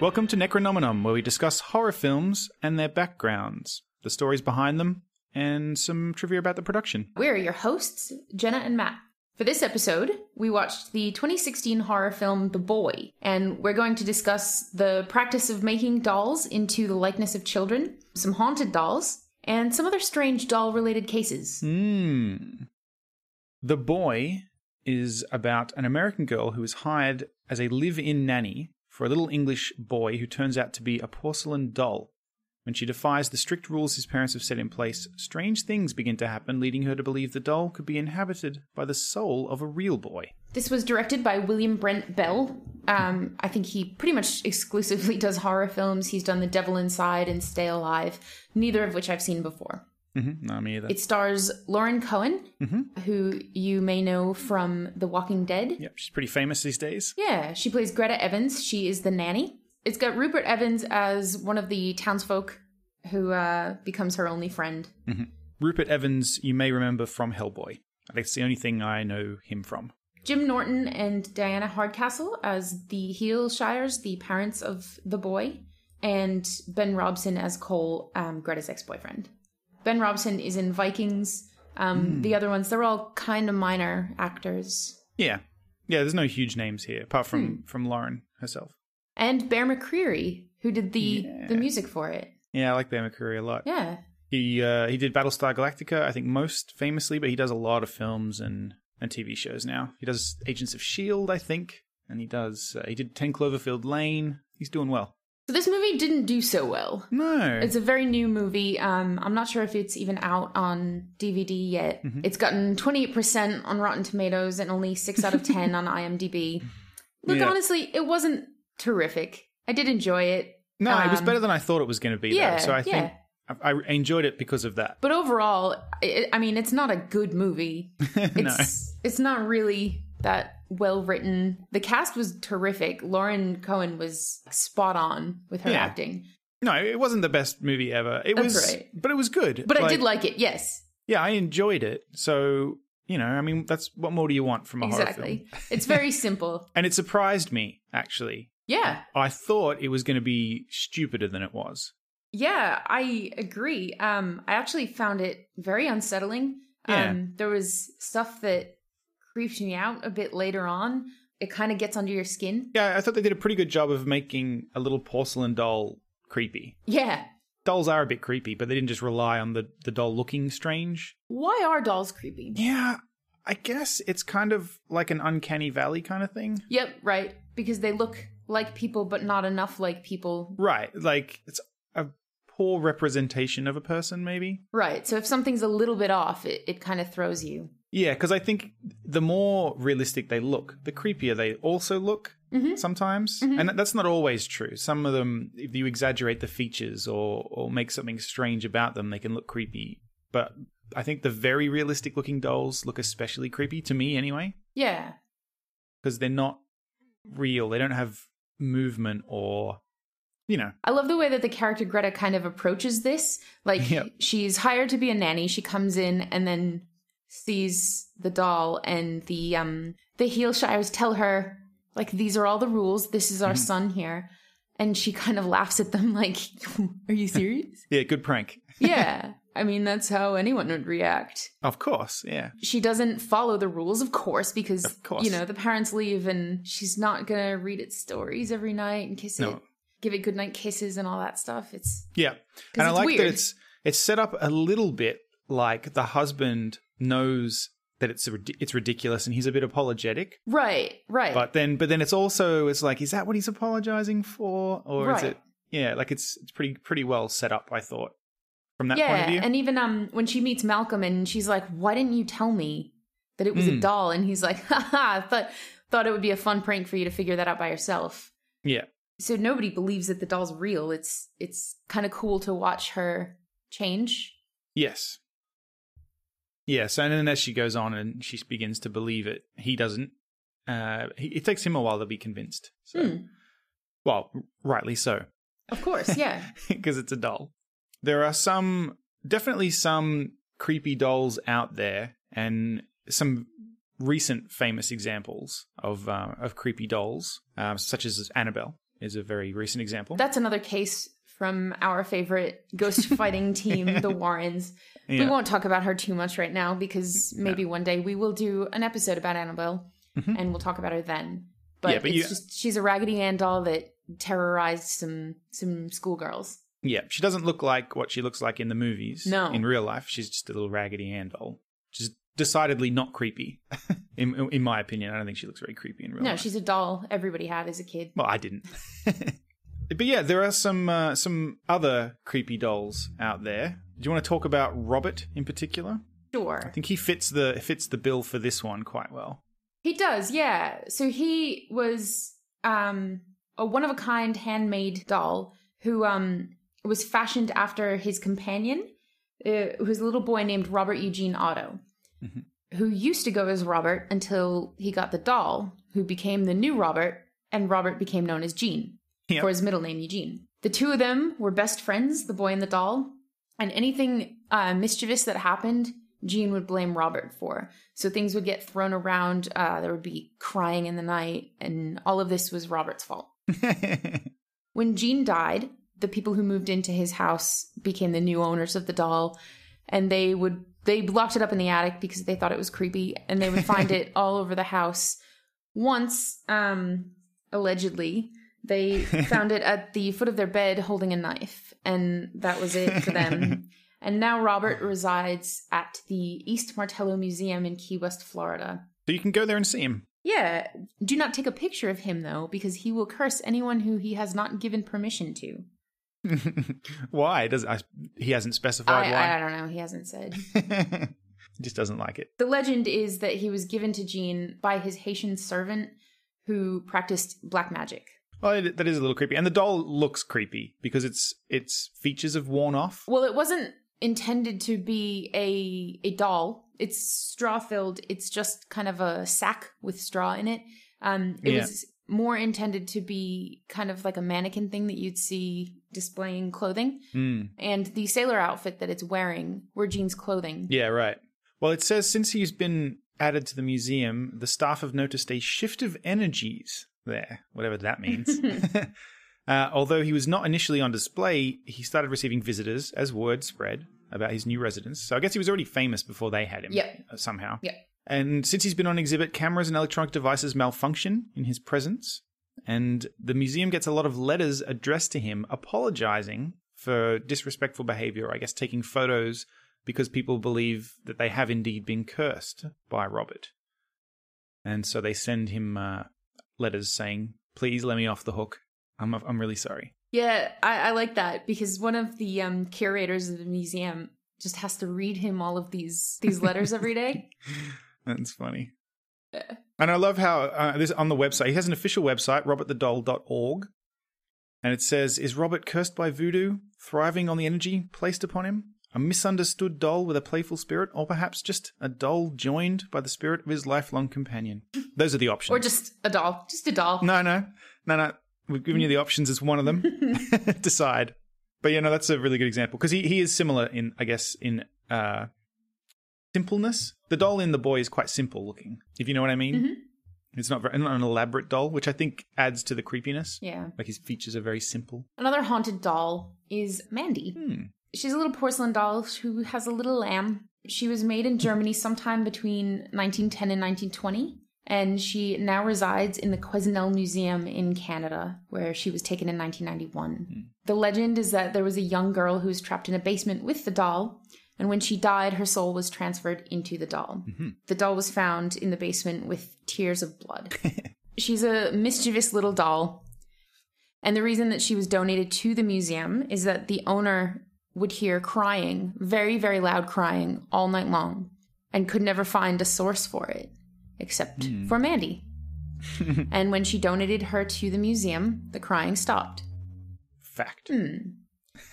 Welcome to Necronomenon, where we discuss horror films and their backgrounds, the stories behind them, and some trivia about the production. We're your hosts, Jenna and Matt. For this episode, we watched the 2016 horror film The Boy, and we're going to discuss the practice of making dolls into the likeness of children, some haunted dolls, and some other strange doll related cases. Hmm. The Boy is about an American girl who is hired as a live in nanny for a little English boy who turns out to be a porcelain doll. When she defies the strict rules his parents have set in place, strange things begin to happen, leading her to believe the doll could be inhabited by the soul of a real boy. This was directed by William Brent Bell. Um, I think he pretty much exclusively does horror films. He's done The Devil Inside and Stay Alive, neither of which I've seen before. Mm-hmm. No, me either. It stars Lauren Cohan, who you may know from The Walking Dead. Yep, she's pretty famous these days. Yeah, she plays Greta Evans. She is the nanny. It's got Rupert Evans as one of the townsfolk who uh, becomes her only friend. Rupert Evans, you may remember from Hellboy. That's the only thing I know him from. Jim Norton and Diana Hardcastle as the Heelshires, the parents of the boy, and Ben Robson as Cole, um, Greta's ex boyfriend. Ben Robson is in Vikings. Um, The other ones, they're all kind of minor actors. Yeah. Yeah, there's no huge names here, apart from, from Lauren herself. And Bear McCreary, who did the the music for it. Yeah, I like Bear McCreary a lot. Yeah. He uh, he did Battlestar Galactica, I think most famously, but he does a lot of films and, and TV shows now. He does Agents of Shield, I think, and he does uh, he did Ten Cloverfield Lane. He's doing well. So this movie didn't do so well. No, It's a very new movie. Um, I'm not sure if it's even out on DVD yet. It's gotten 28% on Rotten Tomatoes and only 6 out of 10 on IMDb. Look, Yeah. honestly, it wasn't terrific. I did enjoy it. no, it was um, better than I thought it was going to be. yeah, though, so I think. I, I enjoyed it because of that. But overall, it, I mean, it's not a good movie. It's it's not really that well written. The cast was terrific. Lauren Cohan was spot on with her Yeah. acting. No, it wasn't the best movie ever. It That's was, right. but it was good. But I did like it. Yes, Yeah, I enjoyed it. So you know, I mean, that's what more do you want from a horror exactly. film? it's very simple. And it surprised me actually. Yeah. I thought it was going to be stupider than it was. Yeah, I agree. Um, I actually found it very unsettling. Yeah. Um, there was stuff that creeped me out a bit later on. It kind of gets under your skin. Yeah, I thought they did a pretty good job of making a little porcelain doll creepy. Yeah. Dolls are a bit creepy, but they didn't just rely on the, the doll looking strange. Why are dolls creepy? Yeah, I guess it's kind of like an uncanny valley kind of thing. Yep, right. Because they look like people, but not enough like people. Right, like it's a poor representation of a person, maybe. Right. So if something's a little bit off, it, it kind of throws you. Yeah, because I think the more realistic they look, the creepier they also look mm-hmm. sometimes. Mm-hmm. And that's not always true. Some of them, if you exaggerate the features or, or make something strange about them, they can look creepy. But I think the very realistic looking dolls look especially creepy, to me anyway, Yeah. because they're not real. They don't have movement or, you know. I love the way that the character Greta kind of approaches this. Like Yep. she's hired to be a nanny. She comes in and then sees the doll and the um the Heelshires tell her like these are all the rules. This is our son here. And she kind of laughs at them like, "Are you serious?" Yeah, good prank. yeah. I mean, that's how anyone would react. Of course, yeah. She doesn't follow the rules, of course, because Of course. you know the parents leave, and she's not gonna read it stories every night and kiss No. it, give it goodnight kisses and all that stuff. It's Yeah, and I like weird. that it's it's set up a little bit like the husband knows that it's rid- it's ridiculous and he's a bit apologetic, right, right. but then but then it's also it's like is that what he's apologizing for or is it yeah like it's it's pretty pretty well set up I thought from that point of yeah, view. and even um when she meets Malcolm and she's like, "Why didn't you tell me that it was a Mm. doll?" And he's like, "Haha, I thought thought it would be a fun prank for you to figure that out by yourself." yeah, So nobody believes that the doll's real. It's it's kind of cool to watch her change. yes, yes, and then as she goes on and she begins to believe it, he doesn't. Uh, he, it takes him a while to be convinced. So, Hmm. well, rightly so. Of course, yeah. because it's a doll. There are some, definitely some creepy dolls out there, and some recent famous examples of uh, of creepy dolls, uh, such as Annabelle. is a very recent example. That's another case from our favorite ghost fighting team, the Warrens. We won't talk about her too much right now because maybe one day we will do an episode about Annabelle and we'll talk about her then. But, Mm-hmm. Yeah, but it's you- just she's a Raggedy Ann doll that terrorized some some schoolgirls. Yeah, she doesn't look like what she looks like in the movies. No. In real life, she's just a little raggedy Ann doll. She's decidedly not creepy, in, in my opinion. I don't think she looks very creepy in real No, life. No, she's a doll everybody had as a kid. Well, I didn't. but yeah, there are some uh, some other creepy dolls out there. Do you want to talk about Robert in particular? Sure. I think he fits the fits the bill for this one quite well. He does, yeah. So he was um a one of a kind handmade doll who um was fashioned after his companion, uh, who was a little boy named Robert Eugene Otto, Mhm. who used to go as Robert until he got the doll, who became the new Robert, and Robert became known as Gene Yep. for his middle name Eugene. The two of them were best friends, the boy and the doll, and anything uh, mischievous that happened, Gene would blame Robert for. So things would get thrown around. Uh, there would be crying in the night, and all of this was Robert's fault. When Gene died, the people who moved into his house became the new owners of the doll, and they would they locked it up in the attic because they thought it was creepy, and they would find it all over the house. Once, um, allegedly, they found it at the foot of their bed holding a knife, and that was it for them. and now Robert resides at the East Martello Museum in Key West, Florida. so you can go there and see him. Yeah, do not take a picture of him though, because he will curse anyone who he has not given permission to. why does I, he hasn't I, specified I, I don't know. He hasn't said. he just doesn't like it. the legend is that he was given to Gene by his Haitian servant who practiced black magic. Well, it, that is a little creepy, and the doll looks creepy because its its features have worn off. Well, it wasn't intended to be a a doll. It's straw filled. It's just kind of a sack with straw in it. Um, it Yeah. was more intended to be kind of like a mannequin thing that you'd see displaying clothing. Mm. And the sailor outfit that it's wearing were Gene's clothing. Yeah, right. Well, it says since he's been added to the museum, the staff have noticed a shift of energies there, whatever that means. uh, although he was not initially on display, he started receiving visitors as word spread about his new residence. So I guess he was already famous before they had him Yep. uh, somehow. Yep. And since he's been on exhibit, cameras and electronic devices malfunction in his presence. And the museum gets a lot of letters addressed to him apologizing for disrespectful behavior, I guess taking photos because people believe that they have indeed been cursed by Robert. And so they send him uh, letters saying, please let me off the hook. I'm, I'm really sorry. Yeah, I, I like that because one of the um, curators of the museum just has to read him all of these these letters every day. That's funny. Yeah. And I love how uh, this on the website. He has an official website, robertthedoll.org, and it says, "Is Robert cursed by voodoo, thriving on the energy placed upon him? A misunderstood doll with a playful spirit, or perhaps just a doll joined by the spirit of his lifelong companion?" Those are the options. or just a doll, just a doll. no, no, no, no. We've given you the options as one of them. Decide. But yeah, no, that's a really good example because he, he is similar in, I guess, in uh, simpleness. The doll in the boy is quite simple looking, if you know what I mean. Mhm. It's not, very, not an elaborate doll, which I think adds to the creepiness. Yeah. Like his features are very simple. Another haunted doll is Mandy. Hmm. She's a little porcelain doll who has a little lamb. She was made in Germany sometime between 1910 and 1920, and she now resides in the Quesnel Museum in Canada, where she was taken in 1991. Hmm. The legend is that there was a young girl who was trapped in a basement with the doll, and when she died, her soul was transferred into the doll. Mm-hmm. The doll was found in the basement with tears of blood. She's a mischievous little doll and the reason that she was donated to the museum is that the owner would hear crying, very, very loud crying, all night long, and could never find a source for it, except for Mandy. and when she donated her to the museum, the crying stopped. Fact.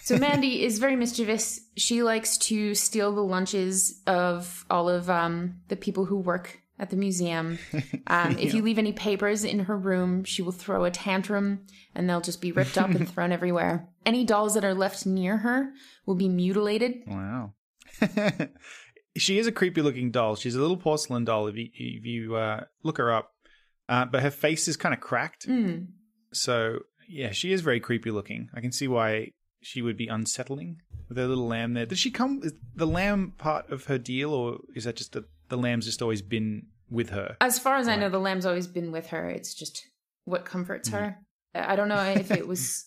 So Mandy is very mischievous. She likes to steal the lunches of all of um, the people who work at the museum. Um, If you leave any papers in her room, she will throw a tantrum and they'll just be ripped up and thrown everywhere. Any dolls that are left near her will be mutilated. Wow. she is a creepy looking doll. She's a little porcelain doll if you, if you uh, look her up. Uh, but her face is kind of cracked. Mm. So Yeah, she is very creepy looking. I can see why she would be unsettling with her little lamb there. Does she come? The lamb part of her deal, or is that just a, the lamb's just always been with her? As far as I know, the lamb's always been with her. It's just what comforts her. I don't know if it was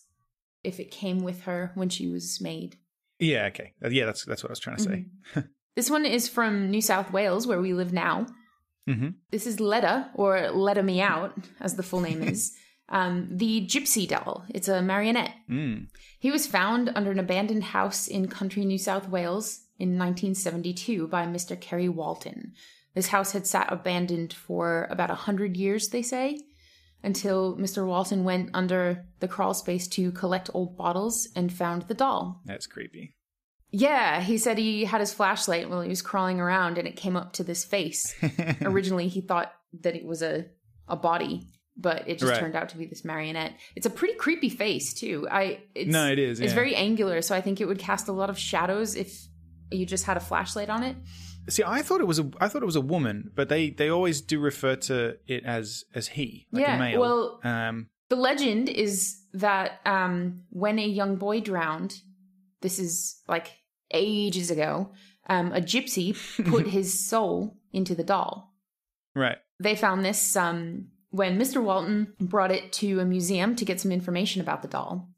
if it came with her when she was made. Yeah, okay. Uh, yeah, that's that's what I was trying to say. This one is from New South Wales, where we live now. Mhm. This is Letta, or Letta Me Out, as the full name is. um, the Gypsy Doll. It's a marionette. Mm. He was found under an abandoned house in country New South Wales in 1972 by Mr. Kerry Walton. This house had sat abandoned for about a 100 years, they say, until Mr. Walton went under the crawl space to collect old bottles and found the doll. That's creepy. Yeah, he said he had his flashlight while he was crawling around and it came up to this face. Originally, he thought that it was a, a body, but it just Right. turned out to be this marionette. It's a pretty creepy face, too. I it's, No, it is, It's yeah. very angular, so I think it would cast a lot of shadows if you just had a flashlight on it. See, I thought it was a I thought it was a woman, but they they always do refer to it as as he, like Yeah, a male. well- um, The legend is that um, when a young boy drowned, this is like ages ago, um, a gypsy put his soul into the doll. right. They found this um, when Mr. Walton brought it to a museum to get some information about the doll.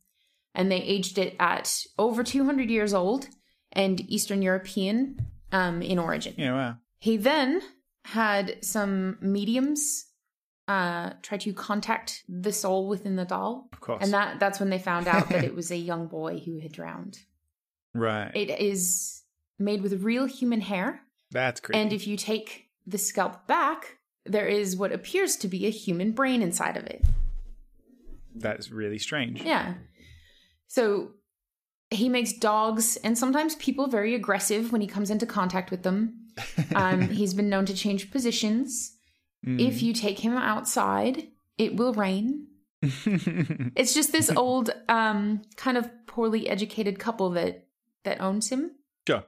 And they aged it at over 200 years old and Eastern European um, in origin. Yeah, wow. He then had some mediums uh, try to contact the soul within the doll. Of course. And that, that's when they found out that it was a young boy who had drowned. right. It is made with real human hair. That's creepy. And if you take the scalp back, there is what appears to be a human brain inside of it. that is really strange. Yeah. So he makes dogs and sometimes people very aggressive when he comes into contact with them. Um, he's been known to change positions. Mm. If you take him outside, it will rain. It's just this old, um, kind of poorly educated couple that that owns him. Sure.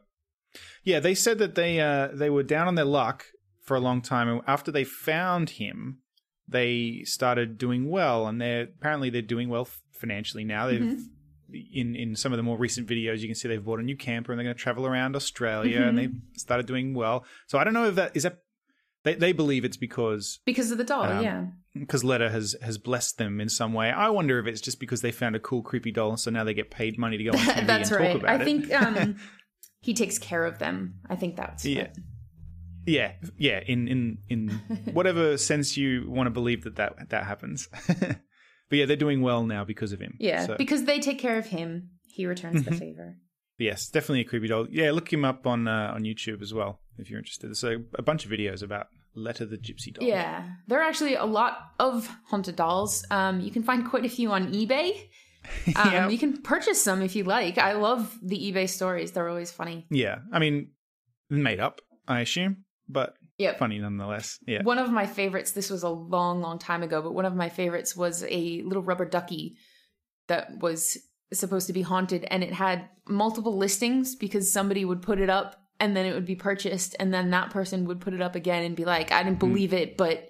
Yeah, they said that they uh, they were down on their luck for a long time, and after they found him, they started doing well, and they're apparently they're doing well financially now. They've in in some of the more recent videos, you can see they've bought a new camper and they're going to travel around Australia, and they started doing well. So I don't know if that is that. They they believe it's because Because of the doll, Um, yeah. because Letta has has blessed them in some way. I wonder if it's just because they found a cool creepy doll, so now they get paid money to go on TV That's and right. talk about I it. think um, he takes care of them. I think that's Yeah. Yeah, yeah. In in in whatever sense you want to believe that that that happens. But yeah, they're doing well now because of him. Yeah, So, because they take care of him, he returns Mm-hmm. the favor. yes, definitely a creepy doll. Yeah, look him up on uh, on YouTube as well if you're interested. There's a, a bunch of videos about Letta the Gypsy Doll. Yeah, there are actually a lot of haunted dolls. Um, you can find quite a few on eBay. Um, Yeah. You can purchase some if you like. I love the eBay stories; they're always funny. yeah. I mean, made up, I assume, but Yep. funny nonetheless. Yeah. One of my favorites. This was a long, long time ago, but one of my favorites was a little rubber ducky that was supposed to be haunted, and it had multiple listings because somebody would put it up and then it would be purchased, and then that person would put it up again and be like, "I didn't believe it, but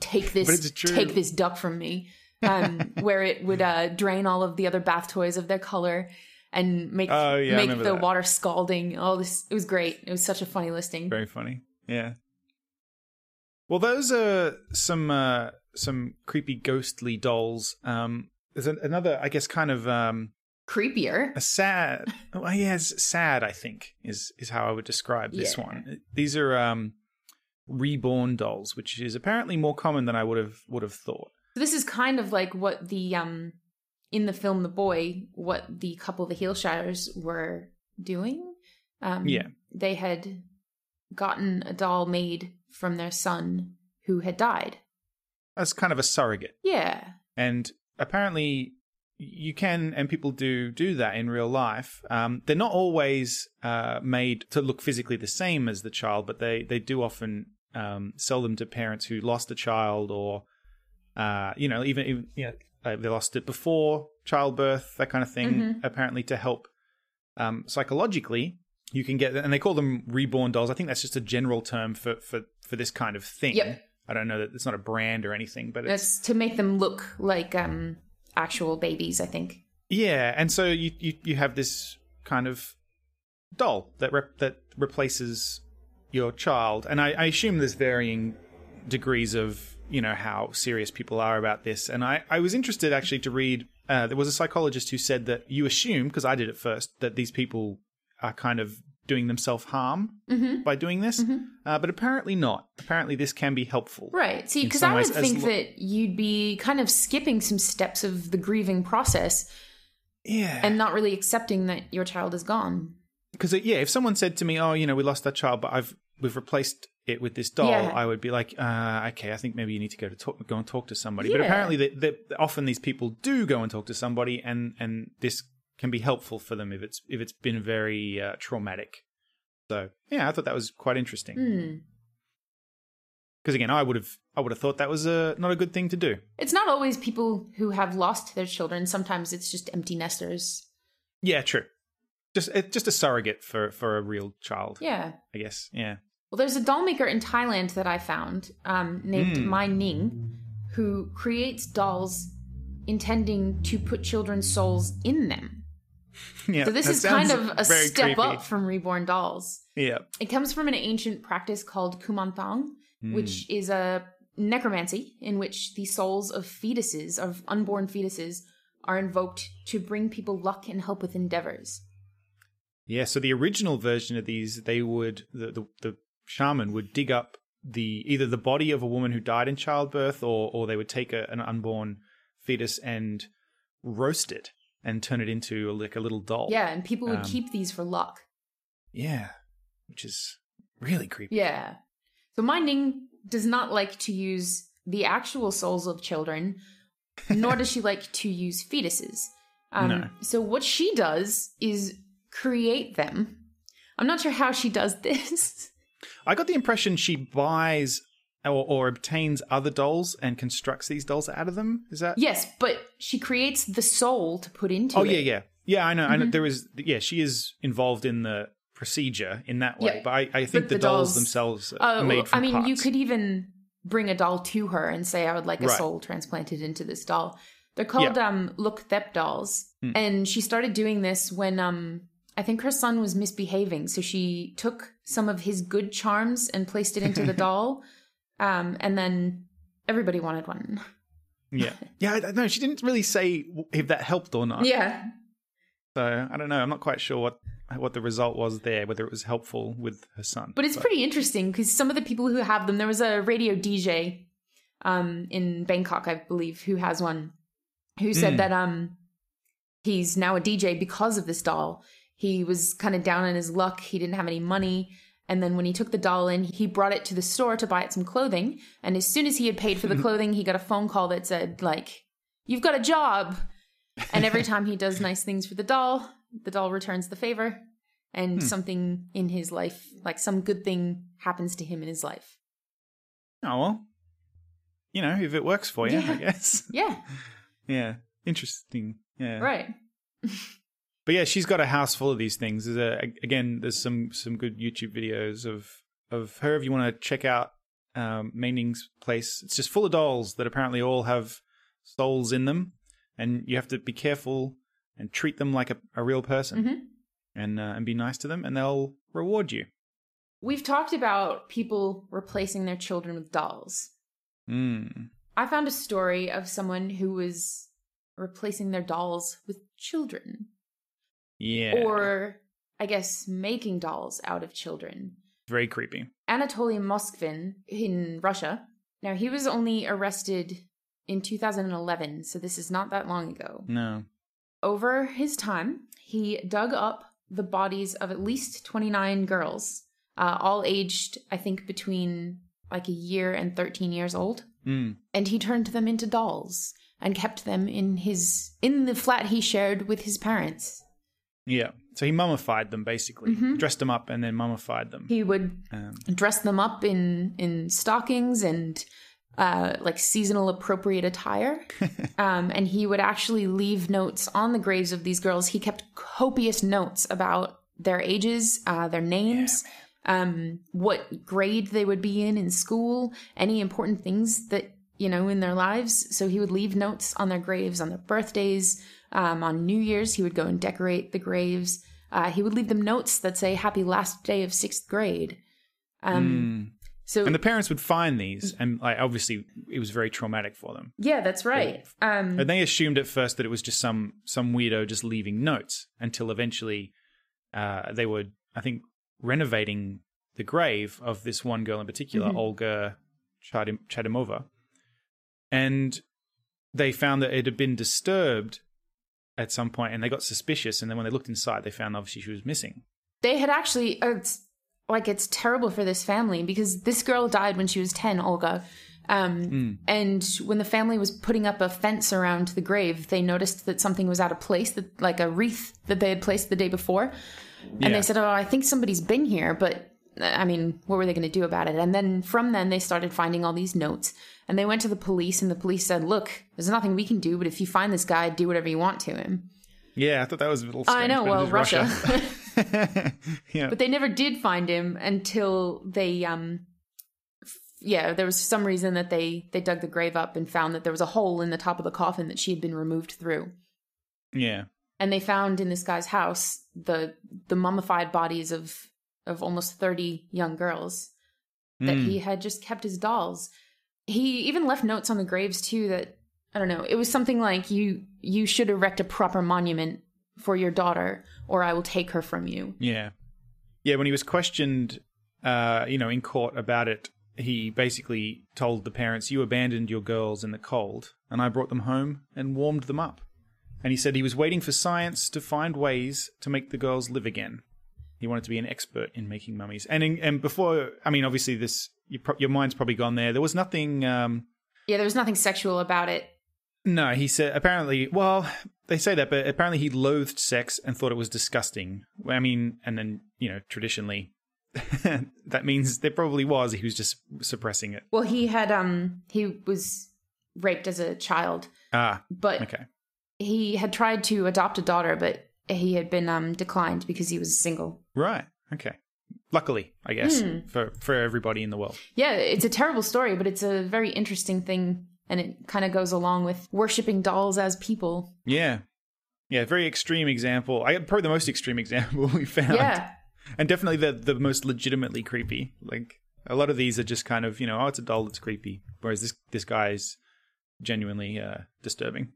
take this, Hmm. But take this duck from me." Um, where it would uh, drain all of the other bath toys of their color and make Oh, yeah, make the that. water scalding. All this, it was great. It was such a funny listing. Very funny. Yeah. Well, those are some uh, some creepy ghostly dolls. Um, there's an, another, I guess, kind of um, Creepier. a sad. Well, yeah, sad. I think is is how I would describe this Yeah. one. These are um, reborn dolls, which is apparently more common than I would have would have thought. So this is kind of like what the um in the film The Boy, what the couple the Heelshires were doing. Um Yeah. They had gotten a doll made from their son who had died. As kind of a surrogate. Yeah. and apparently you can and people do do that in real life um, they're not always uh, made to look physically the same as the child but they they do often um, sell them to parents who lost a child or uh, you know even, even you know they lost it before childbirth that kind of thing Mhm. apparently to help um, psychologically you can get and they call them reborn dolls i think that's just a general term for for for this kind of thing Yep. i don't know that it's not a brand or anything but it's That's to make them look like um actual babies, I think. Yeah, and so you you, you have this kind of doll that rep- that replaces your child, and I, I assume there's varying degrees of you know how serious people are about this. And I I was interested actually to read. Uh, there was a psychologist who said that you assume because I did it first that these people are kind of doing themselves harm Mm-hmm. by doing this, uh, but apparently not. Apparently, this can be helpful. Right. See, because I would think lo- that you'd be kind of skipping some steps of the grieving process Yeah, and not really accepting that your child is gone. because yeah, if someone said to me, "Oh, you know, we lost that child, but I've we've replaced it with this doll," Yeah. I would be like, uh, "Okay, I think maybe you need to go to talk, go and talk to somebody." But apparently, they, often these people do go and talk to somebody, and and this can be helpful for them if it's if it's been very uh, traumatic. So yeah, I thought that was quite interesting. Hmm. Because again, I would have I would have thought that was a not a good thing to do. It's not always people who have lost their children. Sometimes it's just empty nesters. Yeah, true. Just it, just a surrogate for for a real child. Yeah. I guess. Yeah. Well, there's a doll maker in Thailand that I found um, named Hmm. Mai Ning who creates dolls intending to put children's souls in them. Yeah. So this is kind of a step creepy. up from reborn dolls. Yeah. It comes from an ancient practice called kuman thong, Hmm. which is a necromancy in which the souls of fetuses, of unborn fetuses, are invoked to bring people luck and help with endeavors. Yeah, so the original version of these, they would the, the the shaman would dig up the either the body of a woman who died in childbirth, or or they would take a, an unborn fetus and roast it and turn it into like a little doll. Yeah, and people would Um, keep these for luck. yeah, which is really creepy. Yeah. So Mai Ning does not like to use the actual souls of children, nor does she like to use fetuses. Um, No. So what she does is create them. I'm not sure how she does this. I got the impression she buys or, or obtains other dolls and constructs these dolls out of them. Is that? yes, but she creates the soul to put into Oh it. yeah, yeah, yeah. I know. I know. Mhm. There is. Yeah, she is involved in the procedure in that way. Yeah, but I, I think but the, the dolls, dolls- themselves are Uh, made from I mean, you could even bring a doll to her and say, "I would like a Right. soul transplanted into this doll." They're called um, Look Thep dolls, Hmm. and she started doing this when um, I think her son was misbehaving. So she took some of his good charms and placed it into the doll, um, and then everybody wanted one. Yeah, yeah. no. She didn't really say if that helped or not. Yeah, So I don't know. I'm not quite sure what what the result was there. Whether it was helpful with her son. but it's pretty interesting because some of the people who have them, there was a radio DJ um, in Bangkok, I believe, who has one, who said Mm. that um, he's now a DJ because of this doll. He was kind of down on his luck. He didn't have any money. And then when he took the doll in, he brought it to the store to buy it some clothing. And as soon as he had paid for the clothing, he got a phone call that said, like, you've got a job. And every time he does nice things for the doll, the doll returns the favor. And hmm. something in his life, like some good thing happens to him in his life. oh well. You know, if it works for you, I guess. Yeah, Yeah, interesting. Yeah, right. But yeah, she's got a house full of these things. There's a, again, there's some some good YouTube videos of of her if you want to check out um, Maining's place. It's just full of dolls that apparently all have souls in them, and you have to be careful and treat them like a, a real person, Mhm. and uh, and be nice to them, and they'll reward you. We've talked about people replacing their children with dolls. Mm. I found a story of someone who was replacing their dolls with children. Yeah, Or, I guess, making dolls out of children. very creepy. Anatoly Moskvin in Russia. Now, he was only arrested in 2011, so this is not that long ago. No, Over his time, he dug up the bodies of at least 29 girls, uh, all aged, I think, between like a year and 13 years old. mm. And he turned them into dolls and kept them in his in the flat he shared with his parents. Yeah. So he mummified them basically, Mhm. dressed them up, and then mummified them. He would Um, dress them up in in stockings and uh, like seasonal appropriate attire. um, and he would actually leave notes on the graves of these girls. He kept copious notes about their ages, uh, their names, um, what grade they would be in in school, any important things that you know, in their lives. So he would leave notes on their graves on their birthdays. Um, on New Year's, he would go and decorate the graves. Uh, he would leave them notes that say "Happy last day of sixth grade." Um, So And the parents would find these, and like obviously it was very traumatic for them. yeah, that's right. Um, And they assumed at first that it was just some some weirdo just leaving notes until eventually uh, they were, I think, renovating the grave of this one girl in particular, Mhm. Olga Chadim- Chadimova, and they found that it had been disturbed at some point, and they got suspicious. And then when they looked inside, they found obviously she was missing. they had actually uh, it's like it's terrible for this family because this girl died when she was 10 olga um, and when the family was putting up a fence around the grave they noticed that something was out of place that like a wreath that they had placed the day before and Yeah. they said oh i think somebody's been here but uh, i mean what were they going to do about it and then from then they started finding all these notes and they went to the police and the police said look there's nothing we can do but if you find this guy do whatever you want to him Yeah, I thought that was a little. I know, well, is Russia. yeah, but they never did find him until they um yeah there was some reason that they they dug the grave up and found that there was a hole in the top of the coffin that she had been removed through yeah, and they found in this guy's house the the mummified bodies of of almost 30 young girls that Mm. he had just kept as dolls he even left notes on the graves too that i don't know it was something like you you should erect a proper monument for your daughter or i will take her from you Yeah. Yeah, when he was questioned, uh, you know, in court about it, he basically told the parents, You abandoned your girls in the cold, and I brought them home and warmed them up. And he said he was waiting for science to find ways to make the girls live again. He wanted to be an expert in making mummies. And in, and before, I mean, obviously, this you pro- your mind's probably gone there. There was nothing. Um, yeah there was nothing sexual about it no, he said apparently. Well, they say that, but apparently he loathed sex and thought it was disgusting. I mean, and then you know, traditionally, that means there probably was. He was just suppressing it. Well, he had um he was raped as a child, Ah, but okay. he had tried to adopt a daughter, but he had been um declined because he was single. Right. Okay. Luckily, I guess Hmm. for for everybody in the world. Yeah, it's a terrible story, but it's a very interesting thing and it kind of goes along with worshiping dolls as people. Yeah. Yeah, very extreme example. I probably the most extreme example we found. Yeah. And definitely the the most legitimately creepy. Like a lot of these are just kind of, you know, oh it's a doll that's creepy. Whereas this this guy's genuinely uh disturbing.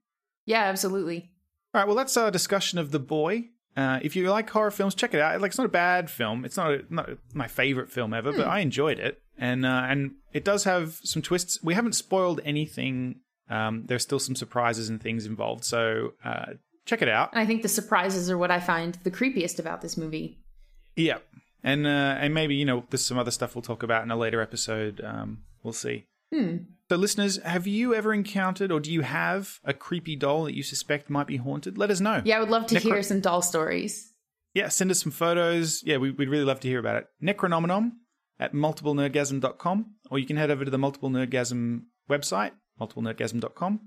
Yeah, absolutely. All right, well, that's our discussion of The Boy. Uh, if you like horror films, check it out. Like, it's not a bad film. It's not, a, not my favorite film ever, but I enjoyed it, and uh, and it does have some twists. We haven't spoiled anything. Um, there's still some surprises and things involved, so uh, check it out. I think the surprises are what I find the creepiest about this movie. Yeah, and uh, and maybe you know there's some other stuff we'll talk about in a later episode. Um, we'll see. Hmm. So, listeners, have you ever encountered or do you have a creepy doll that you suspect might be haunted? Let us know. Yeah, I would love to Necro- hear some doll stories. yeah, send us some photos. Yeah, we, we'd really love to hear about it. Necronomenon at multiplenerdgasm.com, or you can head over to the Multiple Nerdgasm website, multiplenerdgasm.com.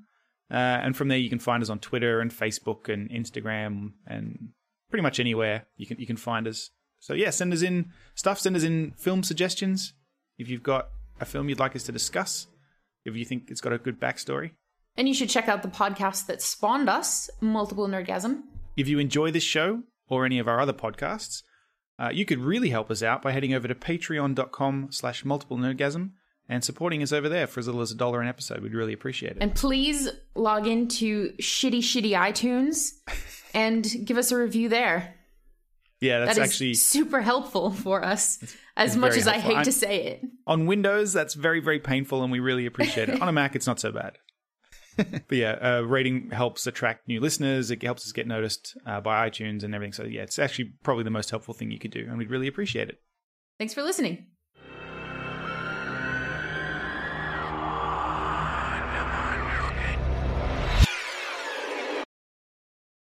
Uh, and from there, you can find us on Twitter and Facebook and Instagram and pretty much anywhere you can you can find us. So yeah, send us in stuff. Send us in film suggestions if you've got a film you'd like us to discuss. If you think it's got a good backstory. And you should check out the podcast that spawned us, Multiple Nerdgasm. If you enjoy this show or any of our other podcasts, uh, you could really help us out by heading over to patreon.com slash multiple nerdgasm and supporting us over there for as little as a dollar an episode. We'd really appreciate it. And please log into shitty, shitty iTunes and give us a review there. Yeah, that's That is actually super helpful for us, as much very as I hate I- to say it. on Windows, that's very, very painful and we really appreciate it. on a Mac, it's not so bad. but yeah, uh, rating helps attract new listeners. It helps us get noticed uh, by iTunes and everything. So yeah, it's actually probably the most helpful thing you could do, and we'd really appreciate it. Thanks for listening.